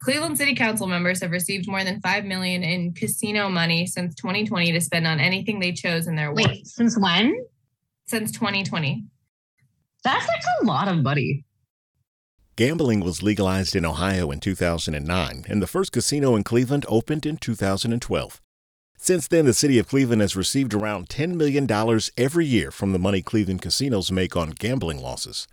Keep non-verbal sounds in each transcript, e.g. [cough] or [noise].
Cleveland City Council members have received more than 5 million in casino money since 2020 to spend on anything they chose in their Wait, wards. since when? Since 2020. That's like a lot of money. Gambling was legalized in Ohio in 2009, and the first casino in Cleveland opened in 2012. Since then, the city of Cleveland has received around $10 million every year from the money Cleveland casinos make on gambling losses.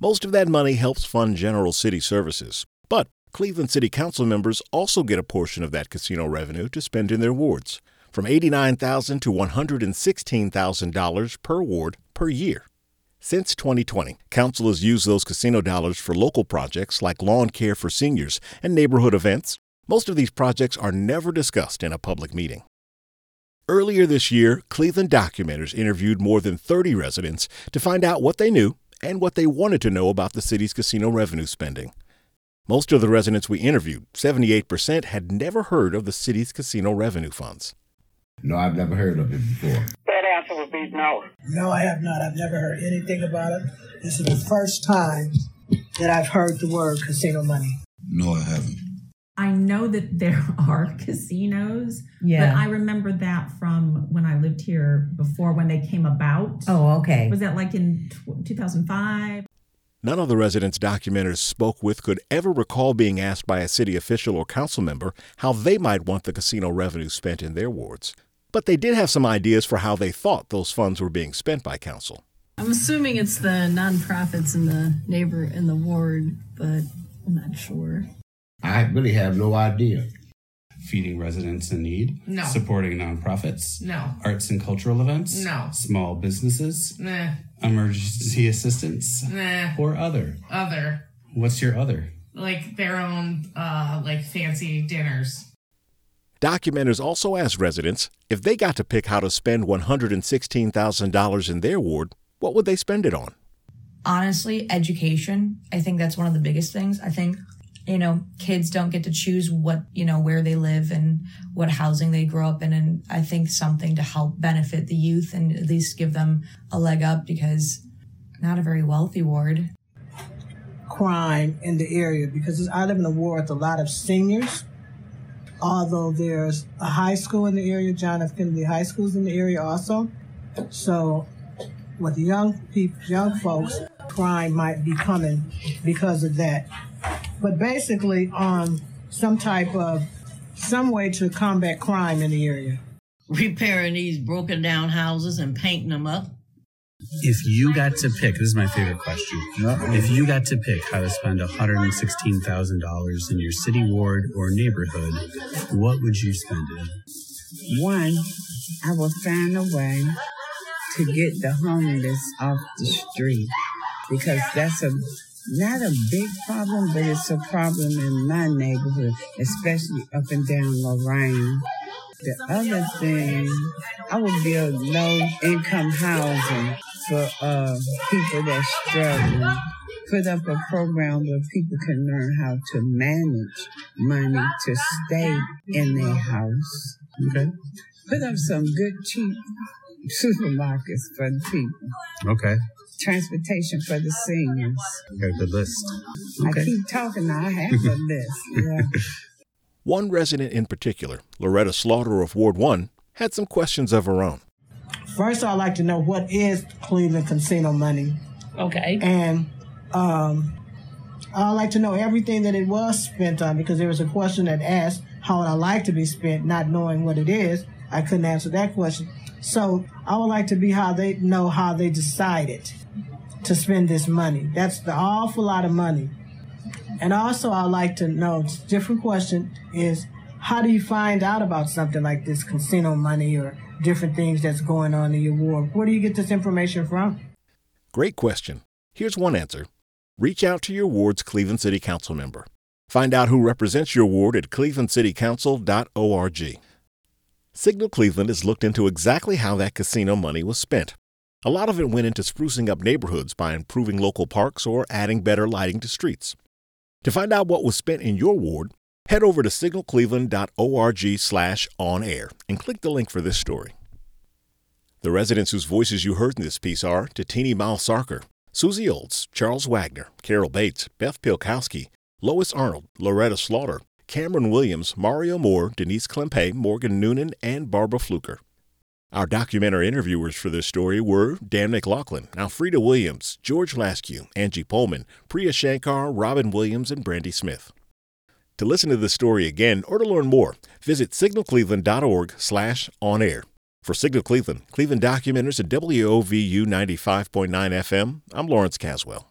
Most of that money helps fund general city services, but Cleveland City Council members also get a portion of that casino revenue to spend in their wards, from $89,000 to $116,000 per ward per year. Since 2020, Council has used those casino dollars for local projects like lawn care for seniors and neighborhood events. Most of these projects are never discussed in a public meeting. Earlier this year, Cleveland Documenters interviewed more than 30 residents to find out what they knew and what they wanted to know about the city's casino revenue spending. Most of the residents we interviewed, 78%, had never heard of the city's casino revenue funds. No, I've never heard of it before. That answer would be no. No, I have not. I've never heard anything about it. This is the first time that I've heard the word casino money. No, I haven't. I know that there [laughs] are casinos, Yeah. but I remember that from when I lived here before when they came about. oh, okay. Was that like in 2005? None of the residents documenters spoke with could ever recall being asked by a city official or council member how they might want the casino revenue spent in their wards. But they did have some ideas for how they thought those funds were being spent by council. I'm assuming it's the nonprofits in the neighbor in the ward, but I'm not sure. I really have no idea. Feeding residents in need, No. supporting nonprofits, No. arts and cultural events, No. small businesses, Nah. emergency assistance, Nah. or other. Other. What's your other? Like their own uh like fancy dinners. Documenters also asked residents if they got to pick how to spend $116,000 in their ward, what would they spend it on? honestly, education. I think that's one of the biggest things. I think, you know, kids don't get to choose what, you know, where they live and what housing they grow up in. And I think something to help benefit the youth and at least give them a leg up because not a very wealthy ward. Crime in the area because I live in a ward with a lot of seniors. Although there's a high school in the area, John F. Kennedy High School's in the area also. So with young people, young folks, crime might be coming because of that. But basically, on some type of some way to combat crime in the area. repairing these broken down houses and painting them up. If you got to pick, this is my favorite question. If you got to pick how to spend $116,000 in your city ward or neighborhood, what would you spend it on? One, I will find a way to get the homeless off the street because that's a not a big problem, but it's a problem in my neighborhood, especially up and down Lorain. The other thing, I would build low income housing for uh, people that struggle. Put up a program where people can learn how to manage money to stay in their house. Okay. Put up some good cheap supermarkets for the people. Okay. Transportation for the seniors. Got a good list. I keep talking, I have a [laughs] list. Yeah. One resident in particular, Loretta Slaughter of Ward 1, had some questions of her own. First, I'd like to know what is Cleveland casino money, Okay. and um, I'd like to know everything that it was spent on because there was a question that asked how would I like to be spent, not knowing what it is. I couldn't answer that question. So I would like to be how they know how they decided to spend this money. That's the awful lot of money. And also, I'd like to know, different question is, how do you find out about something like this casino money or different things that's going on in your ward? Where do you get this information from? Great question. Here's one answer reach out to your ward's Cleveland City Council member. Find out who represents your ward at clevelandcitycouncil.org. Signal Cleveland has looked into exactly how that casino money was spent. A lot of it went into sprucing up neighborhoods by improving local parks or adding better lighting to streets. To find out what was spent in your ward, head over to signalcleveland.org slash on air and click the link for this story. The residents whose voices you heard in this piece are Tatini Malsarker, Susie Olds, Charles Wagner, Carol Bates, Beth Pilkowski, Lois Arnold, Loretta Slaughter, Cameron Williams, Mario Moore, Denise Klempe, Morgan Noonan, and Barbara Fluker. Our documentary interviewers for this story were Dan McLaughlin, Alfreda Williams, George Laskew, Angie Pullman, Priya Shankar, Robin Williams, and Brandy Smith. To listen to this story again or to learn more, visit signalcleveland.org slash on air. For Signal Cleveland, Cleveland Documenters, and WOVU 95.9 FM, I'm Lawrence Caswell.